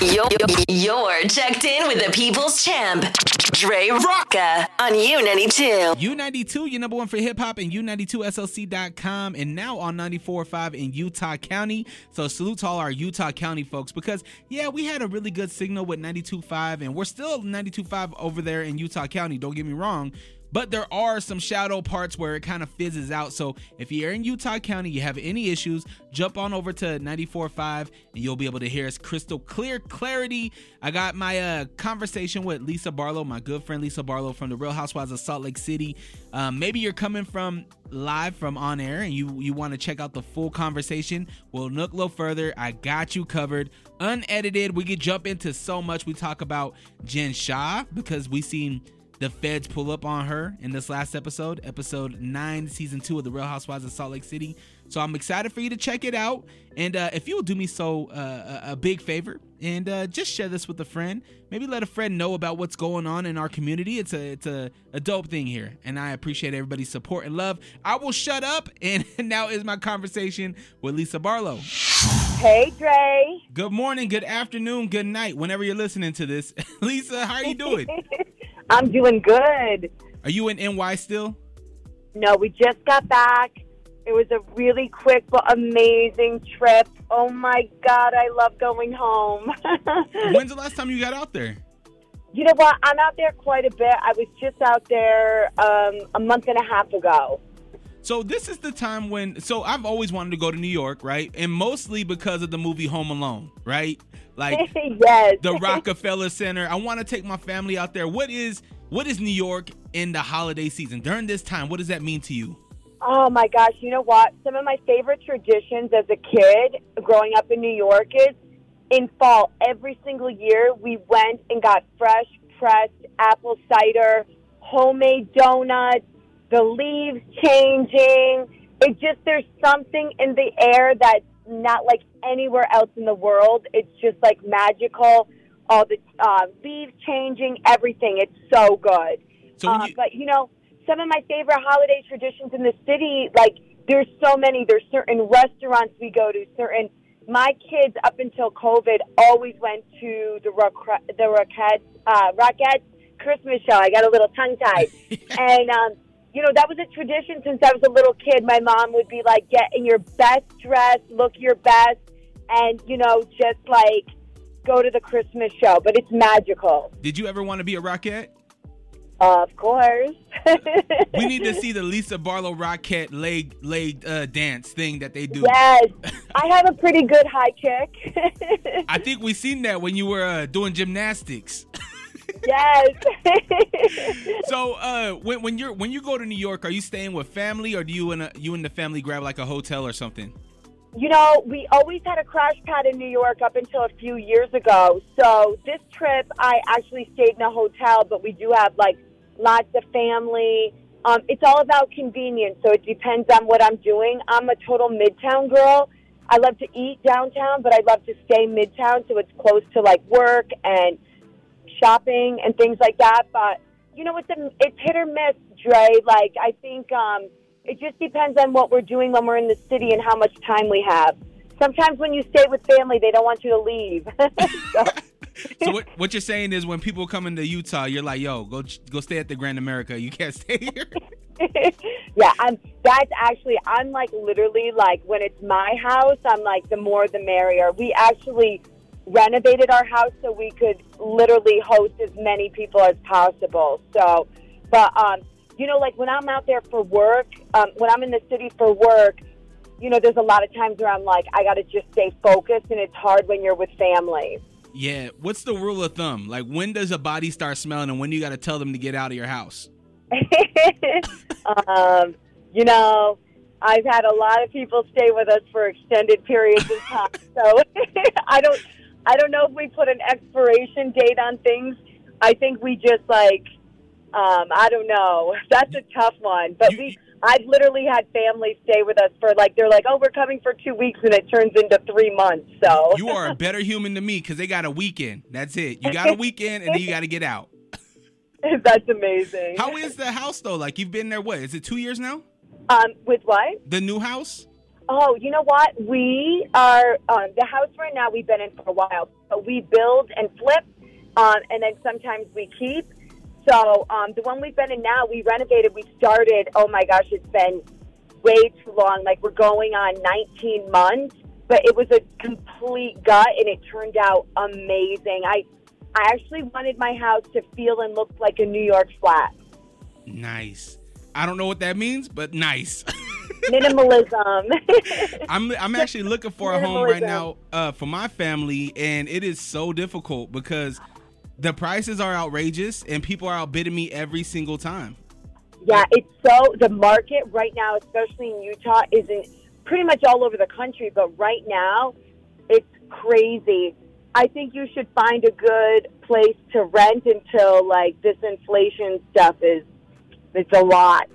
You're, you're checked in with the people's champ, Dre Rocca, on U92. U92, your number one for hip hop, and U92SLC.com, and now on 94.5 in Utah County. So salute to all our Utah County folks because, yeah, we had a really good signal with 92.5, and we're still 92.5 over there in Utah County. Don't get me wrong. But there are some shadow parts where it kind of fizzes out. So if you're in Utah County, you have any issues, jump on over to 94.5 and you'll be able to hear us crystal clear clarity. I got my uh, conversation with Lisa Barlow, my good friend Lisa Barlow from the Real Housewives of Salt Lake City. Um, maybe you're coming from live from on air and you you want to check out the full conversation. We'll look little further. I got you covered. Unedited, we could jump into so much. We talk about Jen Shah because we seen the feds pull up on her in this last episode, episode nine, season two of The Real Housewives of Salt Lake City. So I'm excited for you to check it out. And uh, if you will do me so uh, a big favor and uh, just share this with a friend, maybe let a friend know about what's going on in our community. It's a it's a, a dope thing here, and I appreciate everybody's support and love. I will shut up, and now is my conversation with Lisa Barlow. Hey, Dre. Good morning, good afternoon, good night, whenever you're listening to this. Lisa, how are you doing? I'm doing good. Are you in NY still? No, we just got back. It was a really quick but amazing trip. Oh my God, I love going home. When's the last time you got out there? You know what? I'm out there quite a bit. I was just out there um, a month and a half ago. So this is the time when so I've always wanted to go to New York, right? And mostly because of the movie Home Alone, right? Like yes. the Rockefeller Center. I want to take my family out there. What is what is New York in the holiday season? During this time, what does that mean to you? Oh my gosh, you know what? Some of my favorite traditions as a kid growing up in New York is in fall, every single year we went and got fresh pressed apple cider, homemade donuts, the leaves changing. It just there's something in the air that's not like anywhere else in the world. It's just like magical. All the uh, leaves changing, everything. It's so good. So uh, you, but you know, some of my favorite holiday traditions in the city, like there's so many. There's certain restaurants we go to. Certain my kids up until COVID always went to the Rock the Rockettes uh, Christmas show. I got a little tongue tied, and um, you know, that was a tradition since I was a little kid. My mom would be like, get in your best dress, look your best, and, you know, just like go to the Christmas show. But it's magical. Did you ever want to be a Rockette? Of course. we need to see the Lisa Barlow Rockette leg leg uh, dance thing that they do. Yes, I have a pretty good high kick. I think we seen that when you were uh, doing gymnastics. Yes. so, uh, when when you're when you go to New York, are you staying with family, or do you and a, you and the family grab like a hotel or something? You know, we always had a crash pad in New York up until a few years ago. So this trip, I actually stayed in a hotel, but we do have like lots of family. Um, it's all about convenience, so it depends on what I'm doing. I'm a total midtown girl. I love to eat downtown, but I love to stay midtown, so it's close to like work and shopping and things like that. But you know, it's a, it's hit or miss, Dre. Like I think um, it just depends on what we're doing when we're in the city and how much time we have. Sometimes when you stay with family, they don't want you to leave. so. so what, what you're saying is when people come into Utah, you're like, yo, go go stay at the Grand America. You can't stay here. yeah, I'm. That's actually I'm like literally like when it's my house, I'm like the more the merrier. We actually renovated our house so we could literally host as many people as possible. So, but um, you know, like when I'm out there for work, um, when I'm in the city for work, you know, there's a lot of times where I'm like, I got to just stay focused, and it's hard when you're with family. Yeah. What's the rule of thumb? Like, when does a body start smelling, and when do you got to tell them to get out of your house? um, you know, I've had a lot of people stay with us for extended periods of time, so I don't. I don't know if we put an expiration date on things. I think we just like, um, I don't know. That's a tough one. But You- we, I've literally had families stay with us for like, they're like, oh, we're coming for two weeks, and it turns into three months. So You are a better human than me because they got a weekend. That's it. You got a weekend, and then you got to get out. that's amazing. How is the house though? Like, you've been there. What is it? Two years now? Um, with what? The new house? Oh, you know what? We are um, the house right now. We've been in for a while, but we build and flip, um, and then sometimes we keep. So um, the one we've been in now, we renovated. We started. Oh my gosh, it's been way too long. Like we're going on 19 months, but it was a complete gut, and it turned out amazing. I I actually wanted my house to feel and look like a New York flat. Nice. I don't know what that means, but nice. Minimalism. I'm I'm actually looking for a home right now uh, for my family, and it is so difficult because the prices are outrageous and people are outbidding me every single time. Yeah, it's so the market right now, especially in Utah, isn't pretty much all over the country, but right now it's crazy. I think you should find a good place to rent until like this inflation stuff is it's a lot.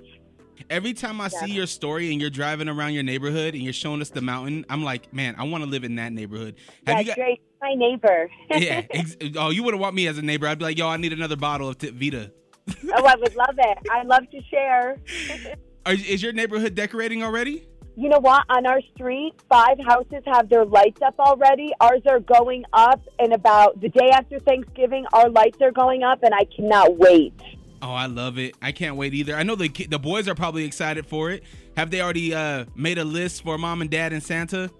Every time I see your story and you're driving around your neighborhood and you're showing us the mountain, I'm like, man, I want to live in that neighborhood. Have yeah, you got? Drake, my neighbor. yeah. Ex- oh, you wouldn't want me as a neighbor. I'd be like, yo, I need another bottle of Vida. oh, I would love it. I love to share. Are, is your neighborhood decorating already? You know what? On our street, five houses have their lights up already. Ours are going up, and about the day after Thanksgiving, our lights are going up, and I cannot wait. Oh, I love it. I can't wait either. I know the the boys are probably excited for it. Have they already uh, made a list for mom and dad and Santa?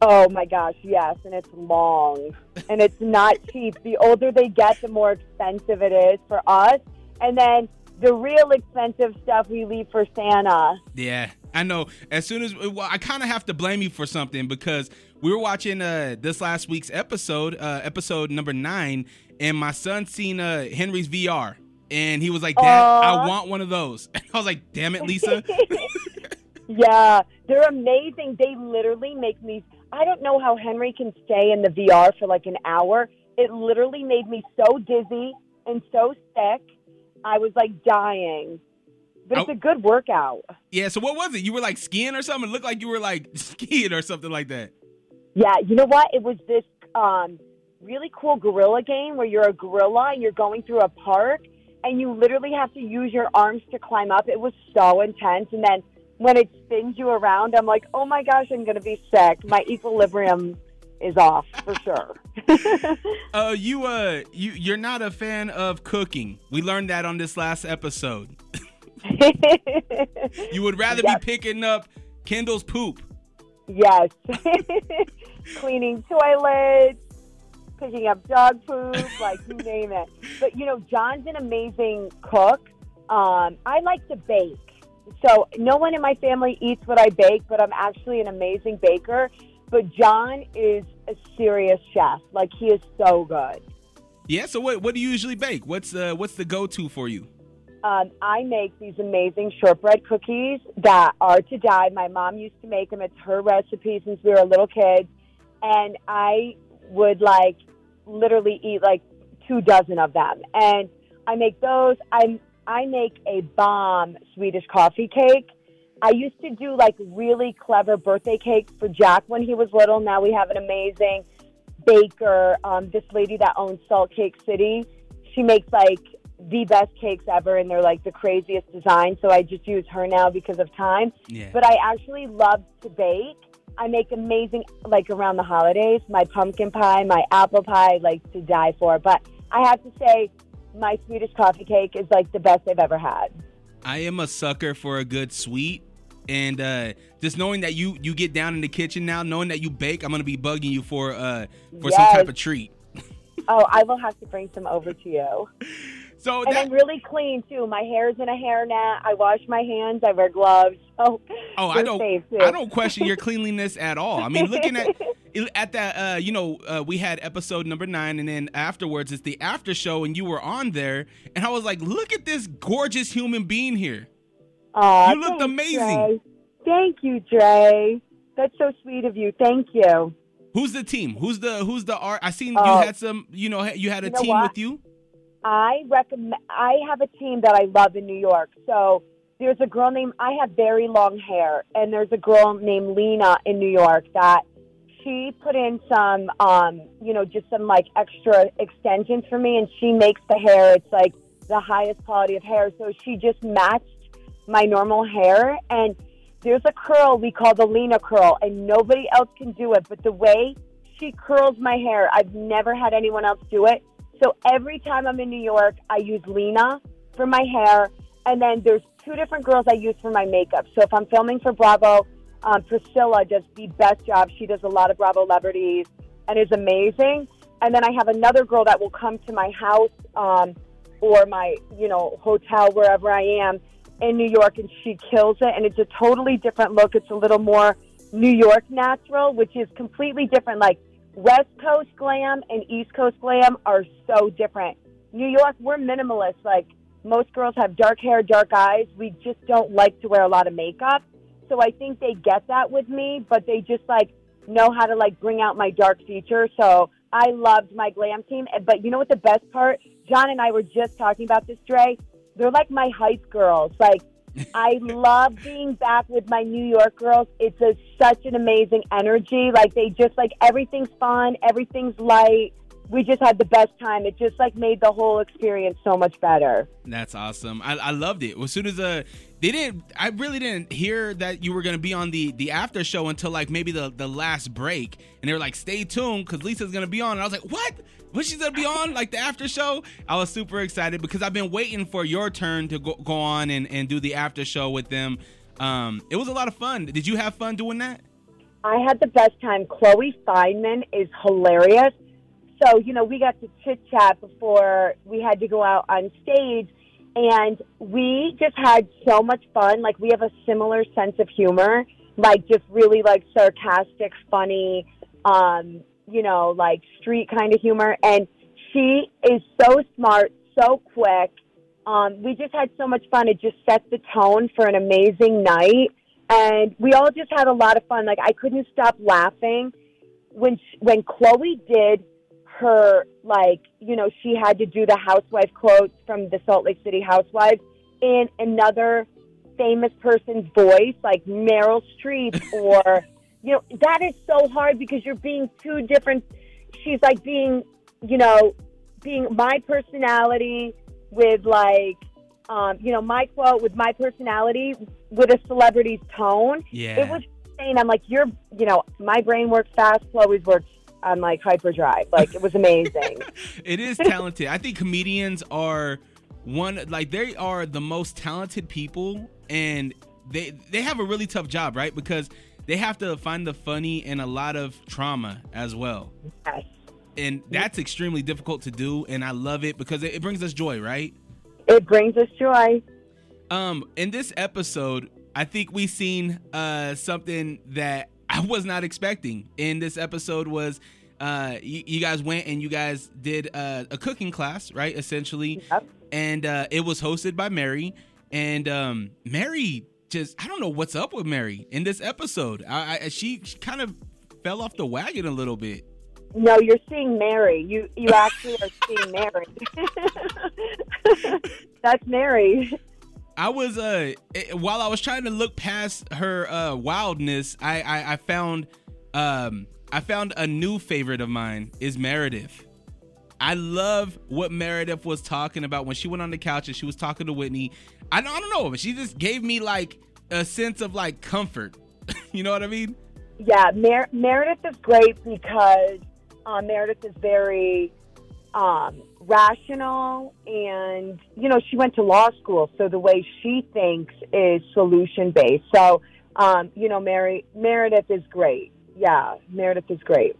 Oh my gosh, yes, and it's long, and it's not cheap. The older they get, the more expensive it is for us, and then the real expensive stuff we leave for Santa. Yeah, I know. As soon as well, I kind of have to blame you for something because we were watching uh this last week's episode, uh episode number nine, and my son seen uh Henry's VR, and he was like, "Dad, I want one of those." I was like, "Damn it, Lisa." Yeah, they're amazing. They literally make me. I don't know how Henry can stay in the VR for like an hour. It literally made me so dizzy and so sick. I was like dying. But it's Oh. a good workout. yeah. So what was it? You were like skiing or something? It looked like you were like skiing or something like that. Yeah, you know what? It was this um, really cool gorilla game where you're a gorilla and you're going through a park and you literally have to use your arms to climb up. It was so intense. And then when it spins you around, I'm like, oh my gosh, I'm going to be sick. My equilibrium is off for sure. Uh, you uh, you you're not a fan of cooking. We learned that on this last episode. You would rather Yes. be picking up Kendall's poop. yes. Cleaning toilets, picking up dog poop, like you name it. But you know, John's an amazing cook. Um, I like to bake. So no one in my family eats what I bake, but I'm actually an amazing baker. But John is a serious chef. Like he is so good. Yeah. So what what do you usually bake? What's uh what's the go to for you? Um, I make these amazing shortbread cookies that are to die. My mom used to make them. It's her recipe since we were little kids. And I would like literally eat like two dozen of them. And I make those. I I make a bomb Swedish coffee cake. I used to do like really clever birthday cakes for Jack when he was little. Now we have an amazing baker. Um, this lady that owns Salt Cake City, she makes like the best cakes ever, and they're like the craziest design. So I just use her now because of time. Yeah. But I actually love to bake. I make amazing, like around the holidays, my pumpkin pie, my apple pie, like to die for. But I have to say, my Swedish coffee cake is like the best I've ever had. I am a sucker for a good sweet. And uh, just knowing that you you get down in the kitchen now, knowing that you bake, I'm gonna be bugging you for uh for some type of treat. Oh, I will have to bring some over to you. So And that I'm really clean too. My hair's in a hairnet. I wash my hands. I wear gloves. Oh, oh I don't. I don't question your cleanliness at all. I mean, looking at at that uh you know uh, we had episode number nine and then afterwards it's the after show and you were on there and I was like, look at this gorgeous human being here. Aw, You looked thanks, amazing. Dre. Thank you, Dre. That's so sweet of you. Thank you. Who's the team? Who's the who's the art? I seen you Oh. had some. You know, you had a You know team what? with you. I recommend. I have a team that I love in New York. So there's a girl named. I have very long hair, and there's a girl named Lena in New York that she put in some, um, you know, just some like extra extensions for me, and she makes the hair. It's like the highest quality of hair. So she just matched my normal hair, and there's a curl we call the Lena curl, and nobody else can do it. But the way she curls my hair, I've never had anyone else do it. So every time I'm in New York, I use Lena for my hair, and then there's two different girls I use for my makeup. So if I'm filming for Bravo, um, Priscilla does the best job. She does a lot of Bravo celebrities and is amazing. And then I have another girl that will come to my house um, or my, you know, hotel wherever I am in New York, and she kills it. And it's a totally different look. It's a little more New York natural, which is completely different. Like West Coast glam and East Coast glam are so different. New York, we're minimalist. Like most girls have dark hair, dark eyes. We just don't like to wear a lot of makeup. So I think they get that with me, but they just like know how to like bring out my dark features. So I loved my glam team. But you know what the best part? John and I were just talking about this, Dre. They're like my hype girls. Like I love being back with my New York girls. It's a, such an amazing energy. Like they just like everything's fun, everything's light. We just had the best time. It just like made the whole experience so much better. That's awesome. I, I loved it. As soon as uh they didn't I really didn't hear that you were gonna be on the the after show until like maybe the the last break. And they were like, stay tuned because Lisa's gonna be on. And I was like, What? What she's gonna be on? Like the after show? I was super excited because I've been waiting for your turn to go, go on and, and do the after show with them. Um, it was a lot of fun. Did you have fun doing that? I had the best time. Chloe Fineman is hilarious. So, you know, we got to chit chat before we had to go out on stage, and we just had so much fun. Like, we have a similar sense of humor, like, just really like sarcastic, funny, um, you know, like street kind of humor. And she is so smart, so quick. Um, we just had so much fun. It just set the tone for an amazing night. And we all just had a lot of fun. Like, I couldn't stop laughing when, she, when Chloe did her like you know she had to do the housewife quotes from the Salt Lake City Housewives in another famous person's voice like Meryl Streep or you know that is so hard because you're being two different she's like being you know being my personality with like um, you know my quote with my personality with a celebrity's tone Yeah. it was insane I'm like you're you know my brain works fast Chloe's works on like hyperdrive like it was amazing it is talented. I think comedians are one like they are the most talented people and they they have a really tough job, right? Because they have to find the funny in a lot of trauma as well. yes And that's extremely difficult to do and I love it because it, it brings us joy, right? it brings us joy Um, in this episode, I think we seen uh something that I was not expecting. In this episode was uh you, you guys went and you guys did uh, a cooking class, right? Essentially, Yep. and uh, it was hosted by Mary. And um, Mary just I don't know what's up with Mary in this episode. I, I she, she kind of fell off the wagon a little bit. No, you're seeing Mary. You you actually are seeing Mary. That's Mary. I was uh eh, while I was trying to look past her uh wildness, I I, I found um I found a new favorite of mine is Meredith. I love what Meredith was talking about when she went on the couch and she was talking to Whitney. I don't, I don't know, but she just gave me like a sense of like comfort. you know what I mean? Yeah, Mer- Meredith is great because uh, Meredith is very um, rational, and you know she went to law school, so the way she thinks is solution based. So, um, you know, Mary Meredith is great. Yeah, Meredith is great.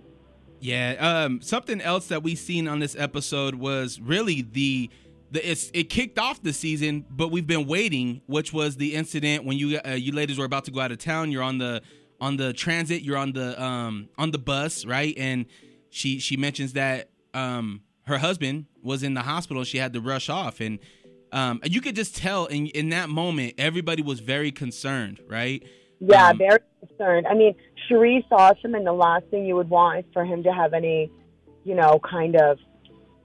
Yeah. Um. Something else that we seen on this episode was really the the it kicked off the season, but we've been waiting, which was the incident when you uh, you ladies were about to go out of town. You're on the on the transit. You're on the um on the bus, right? And she she mentions that um her husband was in the hospital. She had to rush off, and um you could just tell in in that moment everybody was very concerned, right? Yeah, Um, very concerned. I mean, Sharrieff's Awesome, and the last thing you would want is for him to have any, you know, kind of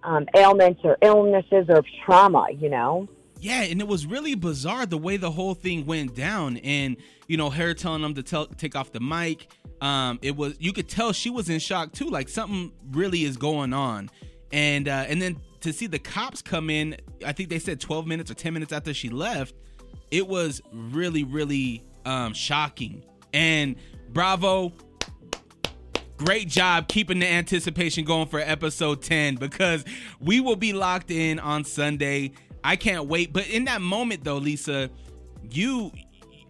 um, ailments or illnesses or trauma, you know? Yeah, and it was really bizarre the way the whole thing went down, and you know, her telling them to tell, take off the mic. Um, it was you could tell she was in shock too, like something really is going on, and uh, and then to see the cops come in, I think they said 12 minutes or 10 minutes after she left, it was really really um, shocking. And bravo, great job keeping the anticipation going for episode 10 because we will be locked in on Sunday. I can't wait. But in that moment, though, Lisa, you,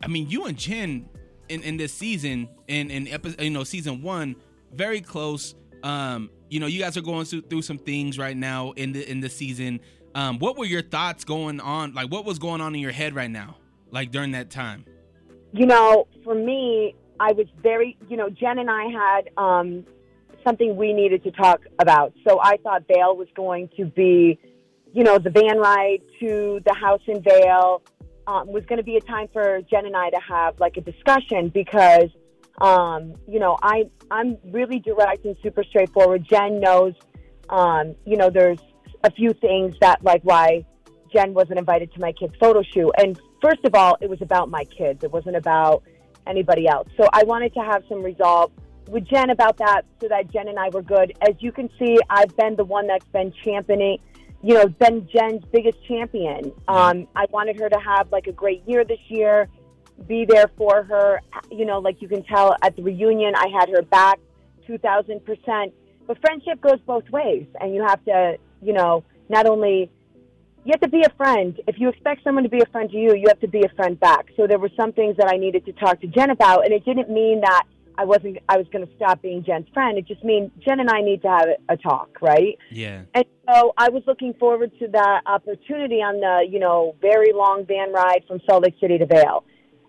I mean, you and Jen in, in this season, in, in episode, you know, season one, very close. Um, you know, you guys are going through some things right now in the in the season. Um, what were your thoughts going on? Like, what was going on in your head right now? Like during that time? You know, for me, I was very, you know, Jen and I had um, something we needed to talk about. So I thought Vail was going to be, you know, the van ride to the house in Vail um, was going to be a time for Jen and I to have like a discussion because, um, you know, I I'm really direct and super straightforward. Jen knows, um, you know, there's a few things that like why Jen wasn't invited to my kids' photo shoot. And first of all, it was about my kids. It wasn't about anybody else. So I wanted to have some resolve with Jen about that so that Jen and I were good. As you can see, I've been the one that's been championing, you know, been Jen's biggest champion. Um, I wanted her to have like a great year this year, be there for her. You know, like you can tell at the reunion, I had her back 2000%. But friendship goes both ways, and you have to, you know, not only you have to be a friend. If you expect someone to be a friend to you, you have to be a friend back. So there were some things that I needed to talk to Jen about, and it didn't mean that I wasn't. I was going to stop being Jen's friend. It just means Jen and I need to have a talk, right? Yeah. And so I was looking forward to that opportunity on the you know very long van ride from Salt Lake City to Vail.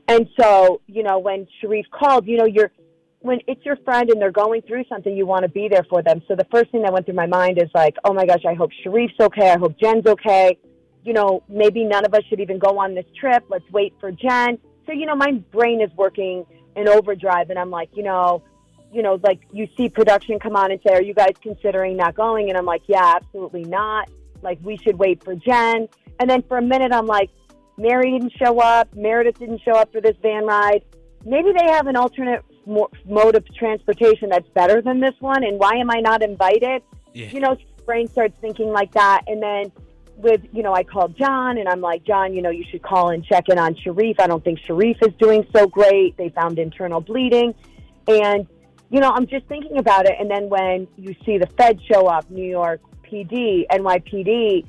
And so you know when Sharrieff called, you know you're when it's your friend and they're going through something, you want to be there for them. So the first thing that went through my mind is like, oh my gosh, I hope Sharrieff's okay. I hope Jen's okay you know, maybe none of us should even go on this trip. Let's wait for Jen. So, you know, my brain is working in overdrive and I'm like, you know, you know, like you see production come on and say, are you guys considering not going? And I'm like, yeah, absolutely not. Like we should wait for Jen. And then for a minute, I'm like, Mary didn't show up. Meredith didn't show up for this van ride. Maybe they have an alternate mode of transportation that's better than this one. And why am I not invited? Yeah. You know, brain starts thinking like that. And then with, you know, I called John and I'm like, John, you know, you should call and check in on Sharrieff. I don't think Sharrieff is doing so great. They found internal bleeding. And, you know, I'm just thinking about it. And then when you see the Fed show up, New York PD, NYPD,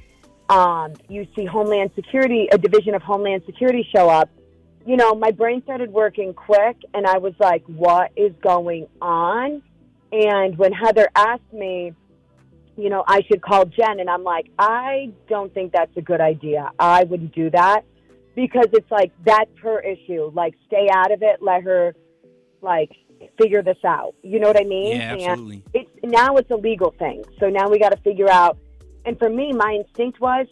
um, you see Homeland Security, a division of Homeland Security show up, you know, my brain started working quick and I was like, what is going on? And when Heather asked me, you know, I should call Jen. And I'm like, I don't think that's a good idea. I wouldn't do that because it's like, that's her issue. Like, stay out of it. Let her, like, figure this out. You know what I mean? Yeah, absolutely. And it's, now it's a legal thing. So now we got to figure out. And for me, my instinct was,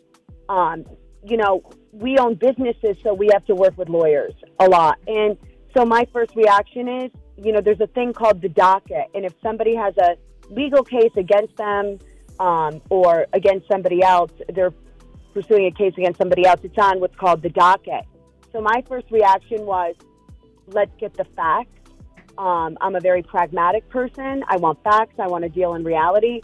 um, you know, we own businesses, so we have to work with lawyers a lot. And so my first reaction is, you know, there's a thing called the docket. And if somebody has a legal case against them, um, or against somebody else, they're pursuing a case against somebody else, it's on what's called the docket. So my first reaction was, let's get the facts. Um, I'm a very pragmatic person. I want facts. I want to deal in reality.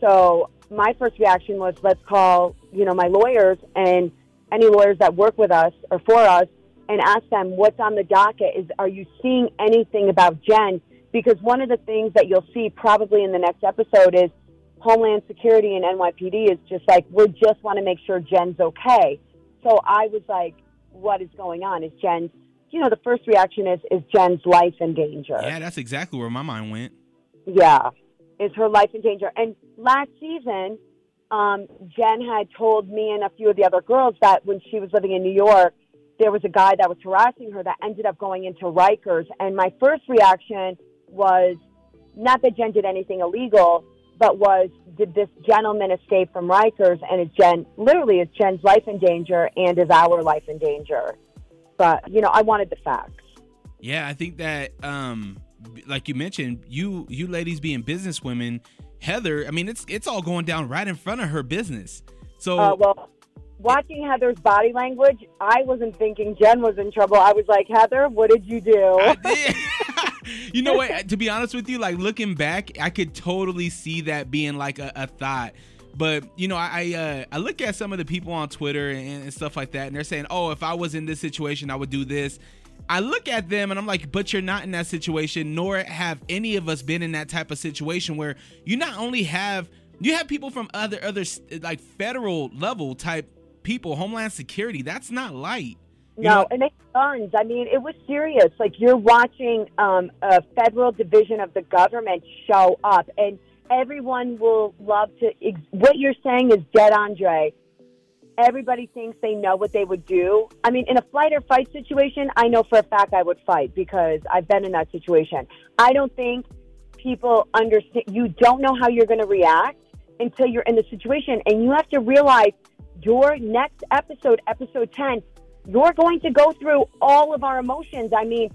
So my first reaction was, let's call, you know, my lawyers and any lawyers that work with us or for us and ask them what's on the docket. Is are you seeing anything about Jen? Because one of the things that you'll see probably in the next episode is Homeland Security and NYPD is just like, we just want to make sure Jen's okay. So I was like, what is going on? Is Jen's, you know, the first reaction is, is Jen's life in danger? Yeah, that's exactly where my mind went. Yeah. Is her life in danger? And last season, um, Jen had told me and a few of the other girls that when she was living in New York, there was a guy that was harassing her that ended up going into Rikers. And my first reaction was not that Jen did anything illegal, but was did this gentleman escape from Rikers and is Jen literally is Jen's life in danger and is our life in danger. But you know, I wanted the facts. Yeah, I think that um like you mentioned, you you ladies being business women, Heather, I mean it's it's all going down right in front of her business. So uh, well watching Heather's body language, I wasn't thinking Jen was in trouble. I was like, Heather, what did you do? Did. you know what? To be honest with you, like looking back, I could totally see that being like a, a thought. But you know, I uh, I look at some of the people on Twitter and, and stuff like that, and they're saying, "Oh, if I was in this situation, I would do this." I look at them and I'm like, but you're not in that situation, nor have any of us been in that type of situation where you not only have you have people from other other like federal level type people, Homeland Security. That's not light. You No, know- and they guns. I mean, it was serious. Like you're watching um, a federal division of the government show up, and everyone will love to. Ex- what you're saying is dead, Andre. Everybody thinks they know what they would do. I mean, in a flight or fight situation, I know for a fact I would fight because I've been in that situation. I don't think people understand. You don't know how you're going to react until you're in the situation, and you have to realize your next episode, episode ten, you're going to go through all of our emotions. I mean,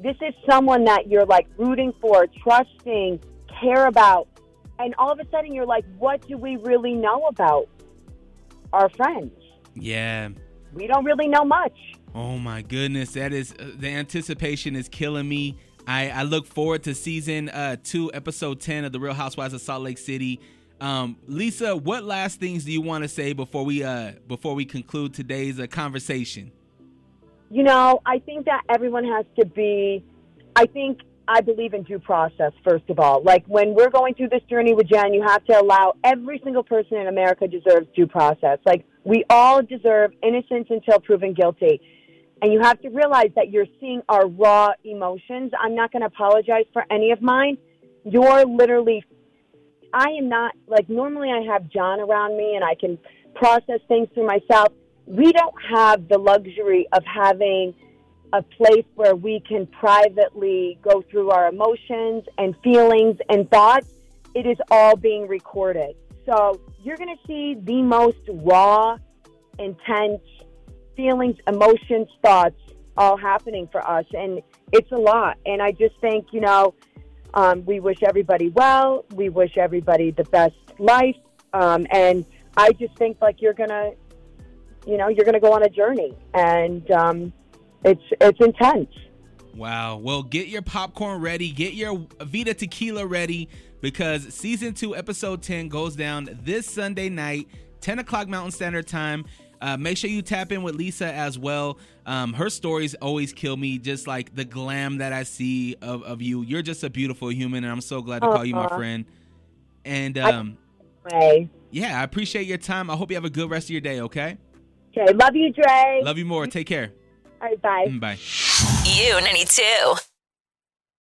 this is someone that you're like rooting for, trusting, care about. And all of a sudden you're like, what do we really know about our friends? yeah. We don't really know much. Oh my goodness, that is uh, the anticipation is killing me. I, I look forward to season uh, two, episode ten of the Real Housewives of Salt Lake City. Um, Lisa, what last things do you want to say before we uh before we conclude today's uh, conversation? You know, I think that everyone has to be, I think, I believe in due process, first of all. Like when we're going through this journey with Jen, you have to allow every single person in America deserves due process. Like we all deserve innocence until proven guilty. And you have to realize that you're seeing our raw emotions. I'm not going to apologize for any of mine. You're literally, I am not, like, normally I have John around me and I can process things through myself. We don't have the luxury of having a place where we can privately go through our emotions and feelings and thoughts. It is all being recorded. So you're going to see the most raw, intense feelings, emotions, thoughts all happening for us. And it's a lot. And I just think, you know, um, we wish everybody well. We wish everybody the best life. Um, and I just think like you're going to, you know, you're going to go on a journey. And, um, it's it's intense. Wow. Well, get your popcorn ready. Get your Vida tequila ready because season two, episode 10 goes down this Sunday night, 10 o'clock Mountain Standard Time. Uh, make sure you tap in with Lisa as well. Um, her stories always kill me, just like the glam that I see of, of you. You're just a beautiful human, and I'm so glad to call you my friend. And um, Ray. yeah, I appreciate your time. I hope you have a good rest of your day, okay? Okay, love you, Dre. Love you more. Take care. All right, bye. Bye. You 92.